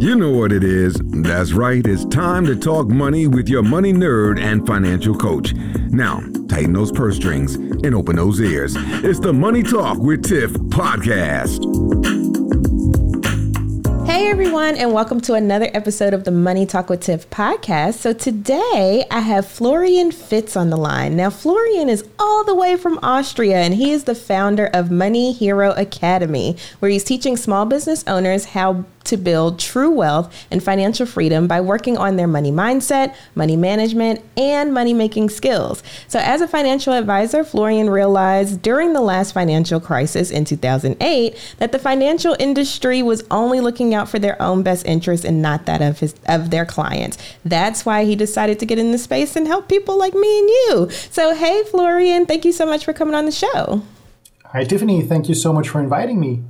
You know what it is. That's right. It's time to talk money with your money nerd and financial coach. Now, tighten those purse strings and open those ears. It's the Money Talk with Tiff podcast. Hey everyone, and welcome to another episode of the Money Talk with Tiff podcast. So today I have Florian Fritz on the line. Now, Florian is all the way from Austria, and he is the founder of Money Hero Academy, where he's teaching small business owners how to build true wealth and financial freedom by working on their money mindset, money management, and money making skills. So, as a financial advisor, Florian realized during the last financial crisis in 2008 that the financial industry was only looking out for their own best interests and not that of his of their clients. That's why he decided to get in the space and help people like me and you. So, hey Florian, thank you so much for coming on the show. Hi Tiffany, thank you so much for inviting me.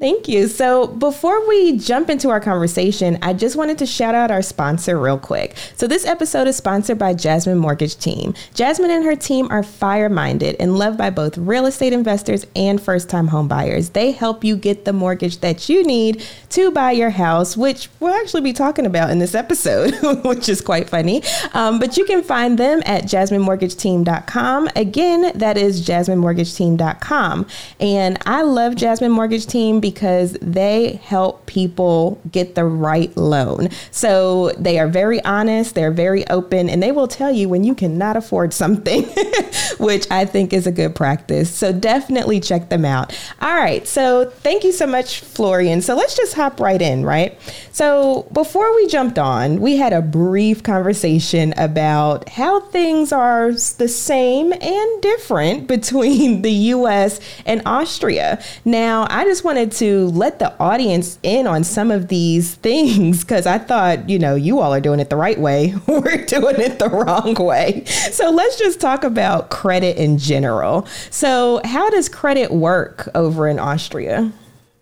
Thank you. So, before we jump into our conversation, I just wanted to shout out our sponsor real quick. So, this episode is sponsored by Jasmine Mortgage Team. Jasmine and her team are fire minded and loved by both real estate investors and first time home buyers. They help you get the mortgage that you need to buy your house, which we'll actually be talking about in this episode, which is quite funny. Um, but you can find them at jasminemortgageteam.com. Again, that is jasminemortgageteam.com. And I love Jasmine Mortgage Team because they help people get the right loan. So they are very honest, they're very open, and they will tell you when you cannot afford something, which I think is a good practice. So definitely check them out. All right. So thank you so much, Florian. So let's just hop right in, right? So before we jumped on, we had a brief conversation about how things are the same and different between the US and Austria. Now, I just wanted to let the audience in on some of these things because I thought, you know, you all are doing it the right way. We're doing it the wrong way. So let's just talk about credit in general. So, how does credit work over in Austria?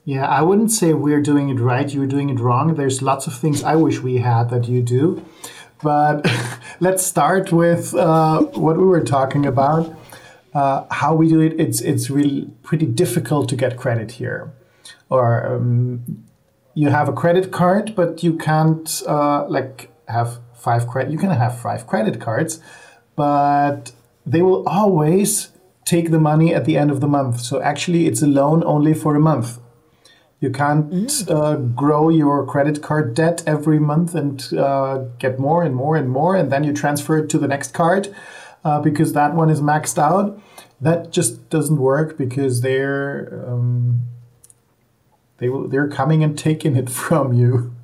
Yeah, I wouldn't say we're doing it right, you're doing it wrong. There's lots of things I wish we had that you do. But let's start with uh, what we were talking about. Uh, how we do it, it's it's really pretty difficult to get credit here or um, you have a credit card, but you can't uh, like have five credit. You can have five credit cards, but they will always take the money at the end of the month. So actually, it's a loan only for a month. You can't mm. uh, grow your credit card debt every month and uh, get more and more and more, and then you transfer it to the next card uh, because that one is maxed out. That just doesn't work because they're um, they will, they're coming and taking it from you.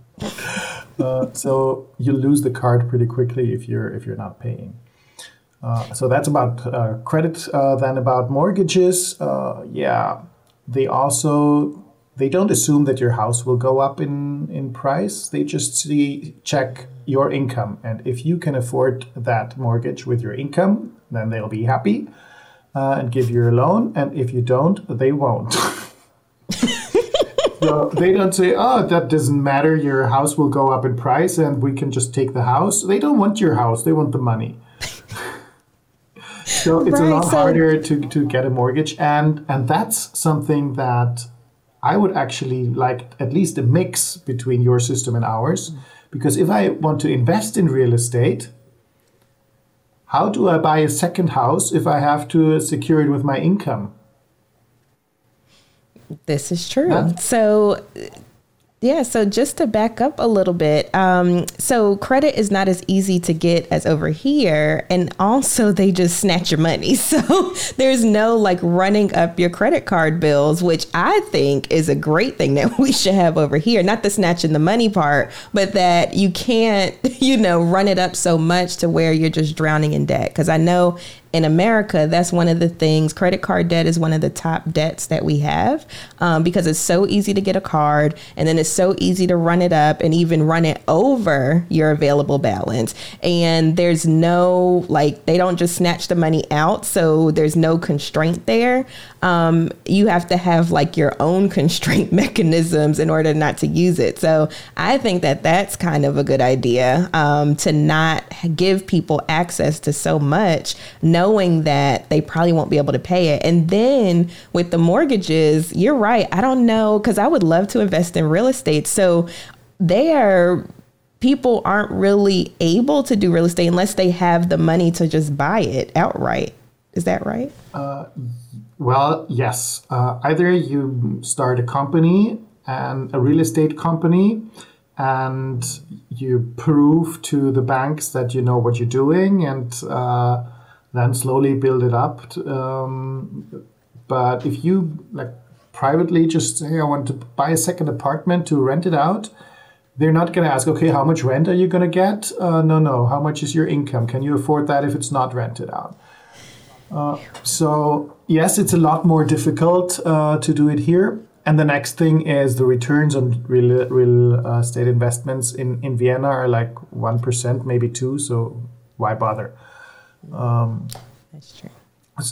Uh, so you lose the card pretty quickly if you're if you're not paying. Uh, so that's about uh, credit. Uh, then about mortgages, uh, yeah, they also they don't assume that your house will go up in in price. They just see check your income, and if you can afford that mortgage with your income, then they'll be happy uh, and give you a loan. And if you don't, they won't. so they don't say, "Oh, that doesn't matter. Your house will go up in price, and we can just take the house." They don't want your house; they want the money. so it's right, a lot so harder to, to get a mortgage, and and that's something that I would actually like at least a mix between your system and ours, because if I want to invest in real estate. How do I buy a second house if I have to secure it with my income? This is true. So yeah, so just to back up a little bit, um, so credit is not as easy to get as over here, and also they just snatch your money. So there's no like running up your credit card bills, which I think is a great thing that we should have over here. Not the snatching the money part, but that you can't, you know, run it up so much to where you're just drowning in debt. Because I know in America, that's one of the things. Credit card debt is one of the top debts that we have um, because it's so easy to get a card and then it's so easy to run it up and even run it over your available balance. And there's no, like, they don't just snatch the money out. So there's no constraint there. Um, you have to have like your own constraint mechanisms in order not to use it. So I think that that's kind of a good idea um, to not give people access to so much. No knowing that they probably won't be able to pay it. And then with the mortgages, you're right. I don't know because I would love to invest in real estate. So there, people aren't really able to do real estate unless they have the money to just buy it outright. Is that right? Uh, well, yes. Uh, either you start a company and a real estate company and you prove to the banks that you know what you're doing and uh, then slowly build it up. Um, but if you like privately just say, I want to buy a second apartment to rent it out, they're not going to ask, okay, how much rent are you going to get? Uh, no, no. How much is your income? Can you afford that if it's not rented out? Uh, so, yes, it's a lot more difficult uh, to do it here. And the next thing is the returns on real, real uh, estate investments in, in Vienna are like 1%, maybe 2 So, why bother? Um, That's true.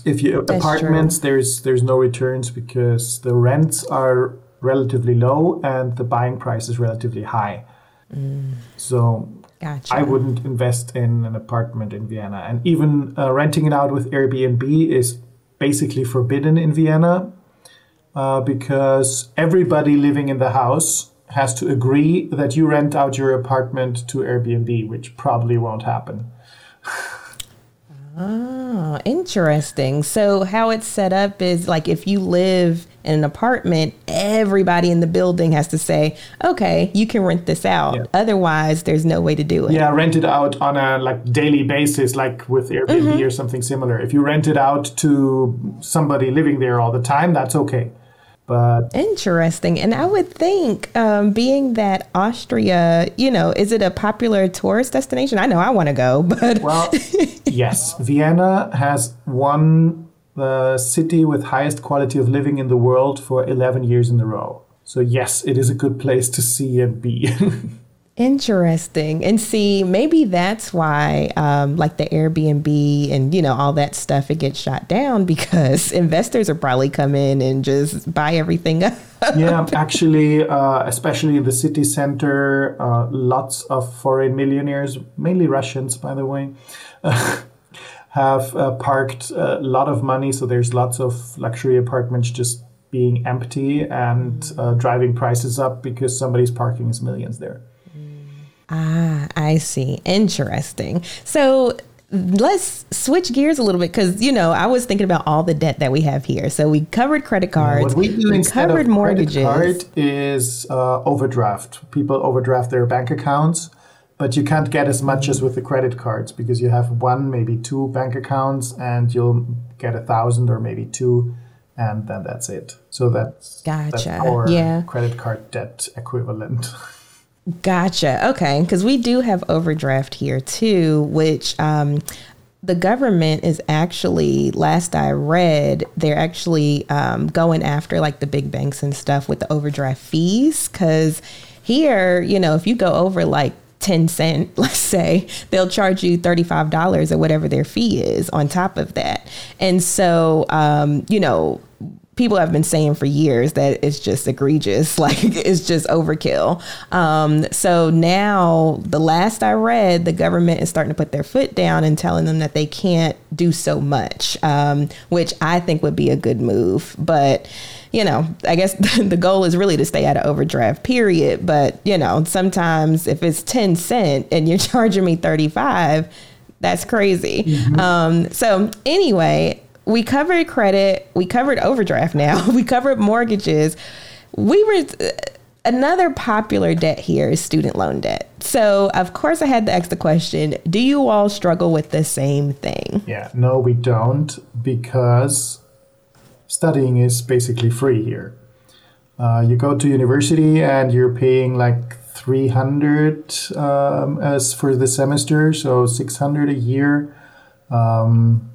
If you That's apartments, true. there's there's no returns because the rents are relatively low and the buying price is relatively high. Mm. So gotcha. I wouldn't invest in an apartment in Vienna, and even uh, renting it out with Airbnb is basically forbidden in Vienna uh, because everybody living in the house has to agree that you rent out your apartment to Airbnb, which probably won't happen. Ah, interesting. So how it's set up is like if you live in an apartment, everybody in the building has to say, "Okay, you can rent this out." Yeah. Otherwise, there's no way to do it. Yeah, rent it out on a like daily basis, like with Airbnb mm-hmm. or something similar. If you rent it out to somebody living there all the time, that's okay. But interesting. And I would think, um, being that Austria, you know, is it a popular tourist destination? I know I want to go, but well, yes, Vienna has won the city with highest quality of living in the world for 11 years in a row. So yes, it is a good place to see and be. Interesting. And see, maybe that's why, um, like the Airbnb and, you know, all that stuff, it gets shot down because investors are probably come in and just buy everything up. yeah, actually, uh, especially the city center, uh, lots of foreign millionaires, mainly Russians, by the way, have uh, parked a lot of money. So there's lots of luxury apartments just being empty and uh, driving prices up because somebody's parking his millions there. Ah, I see. Interesting. So let's switch gears a little bit because you know I was thinking about all the debt that we have here. So we covered credit cards. What we do we instead covered of mortgages. Credit card is uh, overdraft. People overdraft their bank accounts, but you can't get as much as with the credit cards because you have one, maybe two bank accounts, and you'll get a thousand or maybe two, and then that's it. So that's gotcha. That's our yeah. credit card debt equivalent. Gotcha. Okay. Because we do have overdraft here too, which um, the government is actually, last I read, they're actually um, going after like the big banks and stuff with the overdraft fees. Because here, you know, if you go over like 10 cent, let's say, they'll charge you $35 or whatever their fee is on top of that. And so, um, you know, people have been saying for years that it's just egregious, like it's just overkill. Um, so now, the last I read, the government is starting to put their foot down and telling them that they can't do so much, um, which I think would be a good move. But you know, I guess the goal is really to stay out of overdraft, period. But you know, sometimes if it's ten cent and you're charging me thirty five. That's crazy. Mm-hmm. Um, so anyway, we covered credit, we covered overdraft now, we covered mortgages. We were another popular debt here is student loan debt. So, of course, I had to ask the question do you all struggle with the same thing? Yeah, no, we don't because studying is basically free here. Uh, you go to university and you're paying like 300 um, as for the semester, so 600 a year. Um,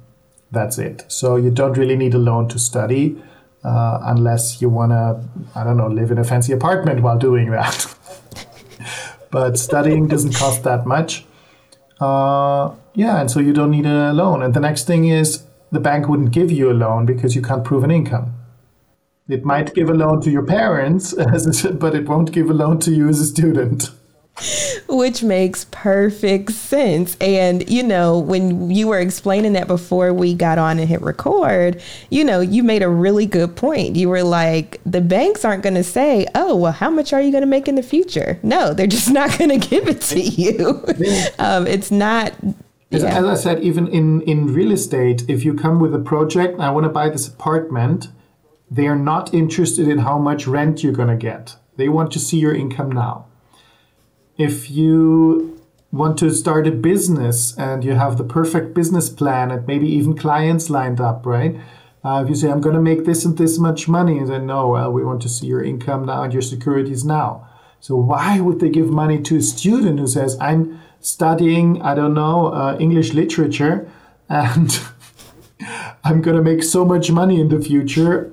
that's it. So you don't really need a loan to study uh, unless you want to, I don't know, live in a fancy apartment while doing that. but studying doesn't cost that much. Uh, yeah, and so you don't need a loan. And the next thing is the bank wouldn't give you a loan because you can't prove an income. It might give a loan to your parents, but it won't give a loan to you as a student. Which makes perfect sense. And, you know, when you were explaining that before we got on and hit record, you know, you made a really good point. You were like, the banks aren't going to say, oh, well, how much are you going to make in the future? No, they're just not going to give it to you. um, it's not. Yeah. As I said, even in, in real estate, if you come with a project, I want to buy this apartment, they are not interested in how much rent you're going to get. They want to see your income now if you want to start a business and you have the perfect business plan and maybe even clients lined up, right? Uh, if you say, I'm going to make this and this much money, and then, no, well, we want to see your income now and your securities now. So, why would they give money to a student who says, I'm studying, I don't know, uh, English literature and I'm going to make so much money in the future?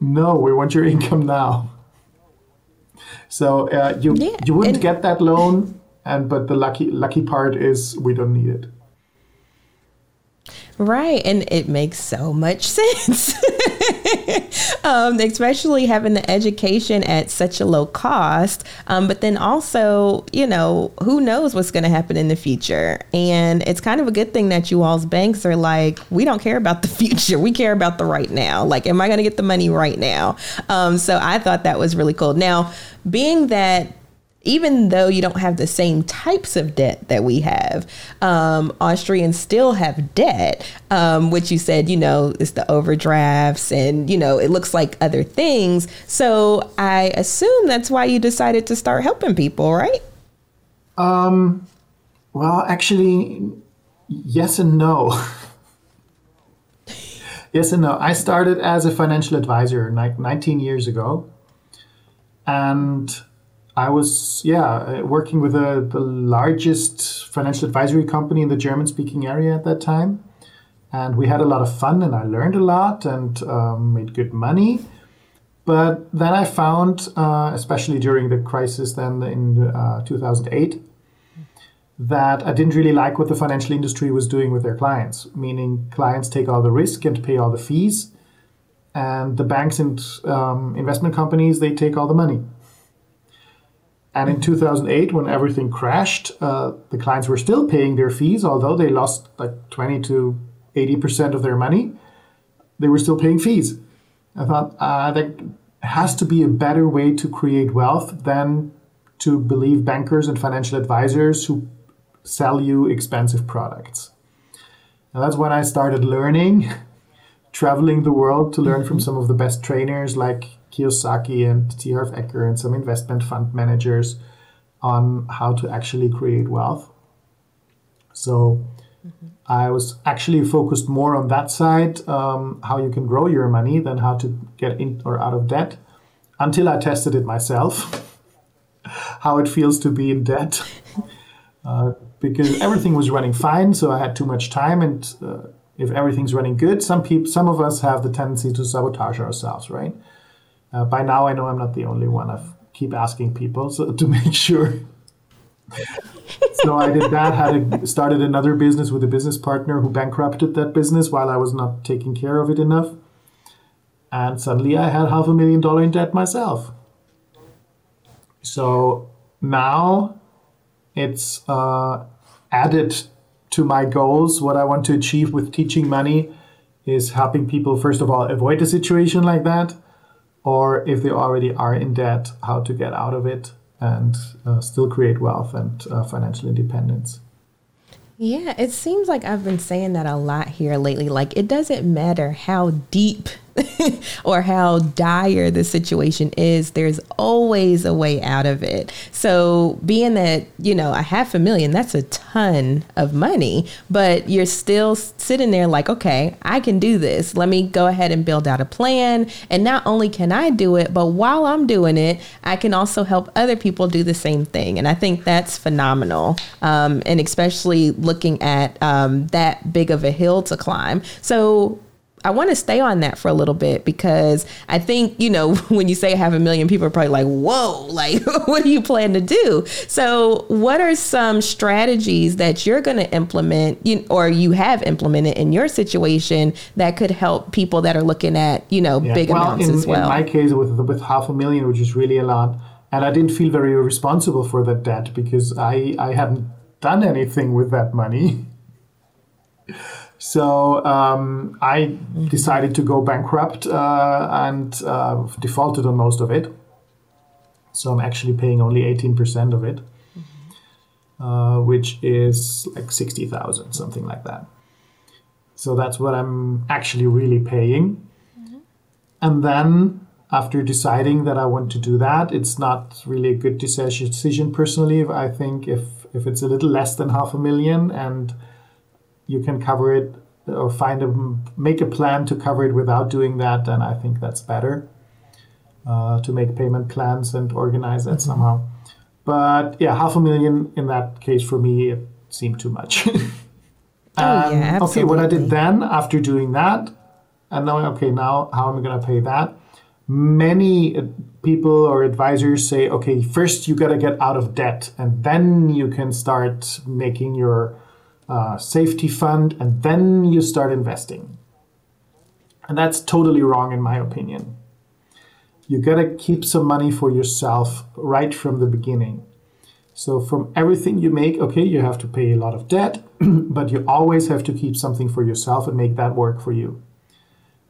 No, we want your income now. So uh, you yeah, you wouldn't get that loan, and but the lucky lucky part is we don't need it. Right, and it makes so much sense. um, especially having the education at such a low cost. Um, but then also, you know, who knows what's going to happen in the future? And it's kind of a good thing that you all's banks are like, we don't care about the future. We care about the right now. Like, am I going to get the money right now? Um, so I thought that was really cool. Now, being that even though you don't have the same types of debt that we have, um, Austrians still have debt, um, which you said, you know, it's the overdrafts and, you know, it looks like other things. So I assume that's why you decided to start helping people, right? Um, well, actually, yes and no. yes and no. I started as a financial advisor like 19 years ago. And I was, yeah, uh, working with a, the largest financial advisory company in the German speaking area at that time. And we had a lot of fun and I learned a lot and um, made good money. But then I found, uh, especially during the crisis then in uh, 2008, that I didn't really like what the financial industry was doing with their clients, meaning clients take all the risk and pay all the fees, and the banks and um, investment companies they take all the money. And in 2008, when everything crashed, uh, the clients were still paying their fees, although they lost like 20 to 80% of their money. They were still paying fees. I thought uh, there has to be a better way to create wealth than to believe bankers and financial advisors who sell you expensive products. And that's when I started learning, traveling the world to learn from some of the best trainers like Kiyosaki and T. Harv Eker and some investment fund managers on how to actually create wealth. So mm-hmm. I was actually focused more on that side, um, how you can grow your money, than how to get in or out of debt, until I tested it myself, how it feels to be in debt. Uh, because everything was running fine, so I had too much time, and uh, if everything's running good, some people, some of us have the tendency to sabotage ourselves, right? Uh, by now, I know I'm not the only one. I keep asking people so, to make sure. so I did that. Had a, started another business with a business partner who bankrupted that business while I was not taking care of it enough, and suddenly I had half a million dollar in debt myself. So now it's uh, added to my goals. What I want to achieve with teaching money is helping people first of all avoid a situation like that or if they already are in debt, how to get out of it and uh, still create wealth and uh, financial independence. Yeah, it seems like I've been saying that a lot here lately. Like, it doesn't matter how deep or how dire the situation is, there's always a way out of it. So, being that, you know, a half a million, that's a ton of money, but you're still sitting there like, okay, I can do this. Let me go ahead and build out a plan. And not only can I do it, but while I'm doing it, I can also help other people do the same thing. And I think that's phenomenal. Um, and especially looking at um, that big of a hill to climb. So, I want to stay on that for a little bit because I think, you know, when you say half a million, people are probably like, whoa, like, what do you plan to do? So, what are some strategies that you're going to implement you, or you have implemented in your situation that could help people that are looking at, you know, yeah. big well, amounts in, as well? In my case, with, with half a million, which is really a lot, And I didn't feel very responsible for that debt because I, I hadn't done anything with that money. So um, I decided to go bankrupt uh, and uh, defaulted on most of it. So I'm actually paying only 18% of it, uh, which is like 60,000, something like that. So that's what I'm actually really paying. And then after deciding that I want to do that, it's not really a good decision personally. I think if, if it's a little less than half a million and you can cover it or find a make a plan to cover it without doing that, then I think that's better uh, to make payment plans and organize that mm-hmm. somehow. But yeah, half a million in that case for me it seemed too much. oh, yeah, absolutely. Okay, what I did then after doing that, and now okay, now how am I going to pay that? Many uh, people or advisors say, okay, first you got to get out of debt, and then you can start making your safety fund, and then you start investing. And that's totally wrong, in my opinion. You gotta keep some money for yourself right from the beginning. So, from everything you make, okay, you have to pay a lot of debt, but you always have to keep something for yourself and make that work for you.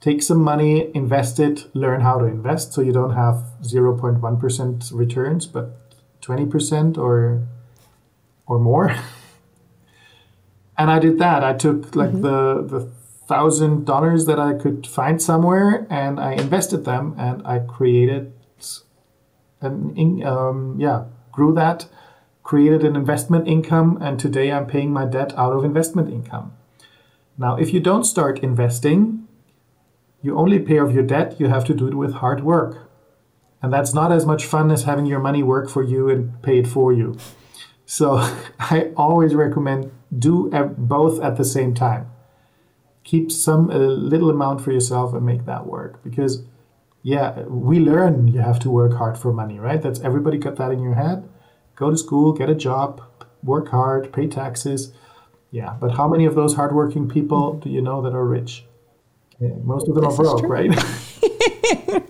Take some money, invest it, learn how to invest so you don't have 0.1% returns, but 20% or, or more. and I did that. I took like mm-hmm. the the thousand dollars that I could find somewhere, and I invested them, and I created an um, yeah grew that, created an investment income, and today I'm paying my debt out of investment income. Now, if you don't start investing, you only pay off your debt. You have to do it with hard work, and that's not as much fun as having your money work for you and pay it for you. So I always recommend do both at the same time. Keep some a little amount for yourself and make that work because yeah, we learn you have to work hard for money, right? That's everybody got that in your head. Go to school, get a job, work hard, pay taxes. Yeah, but how many of those hardworking people do you know that are rich? Yeah, most of them this are broke, right?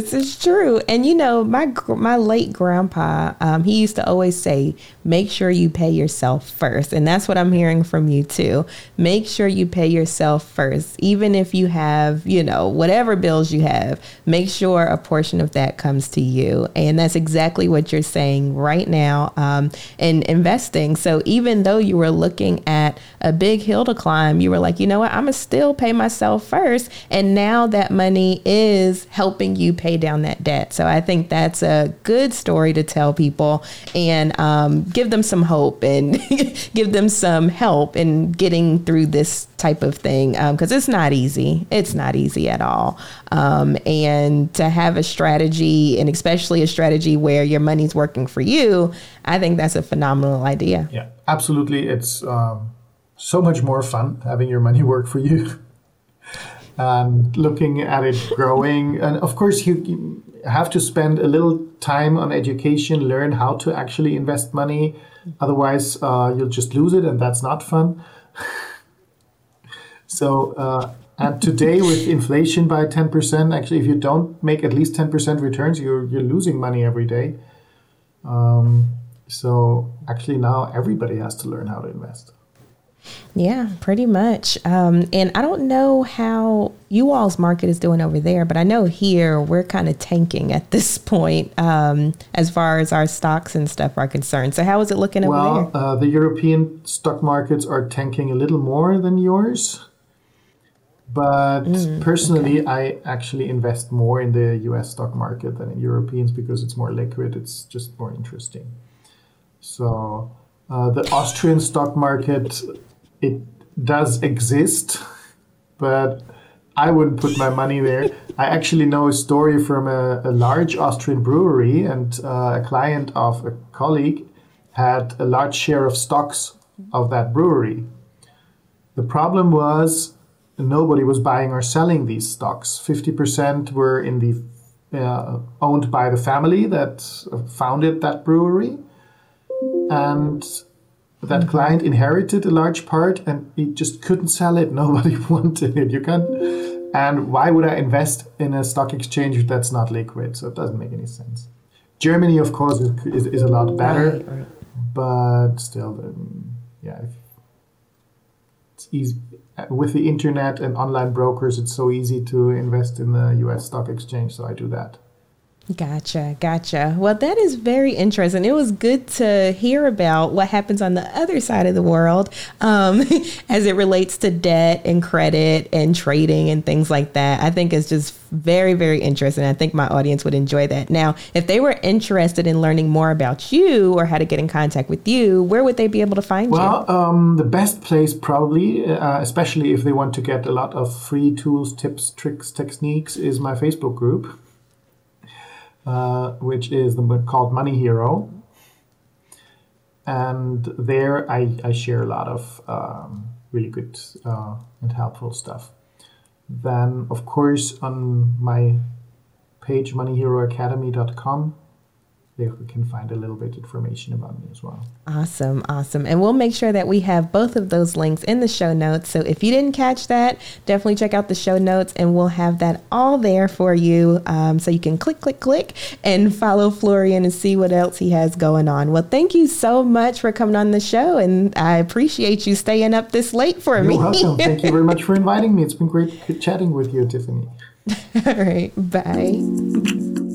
this is true. And you know, my my late grandpa, um, he used to always say, "Make sure you pay yourself first. And that's what I'm hearing from you too. Make sure you pay yourself first, even if you have, you know, whatever bills you have. Make sure a portion of that comes to you. And that's exactly what you're saying right now um, in investing. So even though you were looking at a big hill to climb, you were like, you know what, I'm gonna still pay myself first. And now that money is helping you pay down that debt. So I think that's a good story to tell people and um, give them some hope and give them some help in getting through this type of thing because um, it's not easy. It's not easy at all. Um, and to have a strategy and especially a strategy where your money's working for you, I think that's a phenomenal idea. Yeah, absolutely. It's um, so much more fun having your money work for you. and looking at it growing. and of course, you, have to spend a little time on education, learn how to actually invest money. Otherwise, uh, you'll just lose it, and that's not fun. so, uh, and today with inflation by 10%, actually, if you don't make at least 10% returns, you're, you're losing money every day. Um, so, actually, now everybody has to learn how to invest. Yeah, pretty much. Um, and I don't know how you all's market is doing over there, but I know here we're kind of tanking at this point um, as far as our stocks and stuff are concerned. So, how is it looking well, over there? Uh, the European stock markets are tanking a little more than yours. But mm, personally, okay. I actually invest more in the US stock market than in Europeans because it's more liquid, it's just more interesting. So, uh, the Austrian stock market it does exist, but I wouldn't put my money there. I actually know a story from a, a large Austrian brewery, and uh, a client of a colleague had a large share of stocks of that brewery. The problem was nobody was buying or selling these stocks. 50% were in the uh, owned by the family that founded that brewery, and that client inherited a large part and he just couldn't sell it. Nobody wanted it. You can't. And why would I invest in a stock exchange that's not liquid? So it doesn't make any sense. Germany, of course, is, is, is a lot better, right, right. but still, um, yeah, it's easy with the internet and online brokers. It's so easy to invest in the U.S. stock exchange, so I do that. Gotcha, gotcha. Well, that is very interesting. It was good to hear about what happens on the other side of the world um, as it relates to debt and credit and trading and things like that. I think it's just very, very interesting. I think my audience would enjoy that. Now, if they were interested in learning more about you or how to get in contact with you, where would they be able to find well, you? Well, um, the best place probably, uh, especially if they want to get a lot of free tools, tips, tricks, techniques, is my Facebook group uh, which is the, called Money Hero. And there I, I share a lot of um, really good uh, and helpful stuff. Then, of course, on my page, moneyheroacademy.com, there we can find a little bit of information about me as well. Awesome, awesome. And we'll make sure that we have both of those links in the show notes. So if you didn't catch that, definitely check out the show notes and we'll have that all there for you. Um, so you can click, click, click and follow Florian and see what else he has going on. Well, thank you so much for coming on the show. And I appreciate you staying up this late for You're me. welcome. thank you very much for inviting me. It's been great chatting with you, Tiffany. all right. Bye.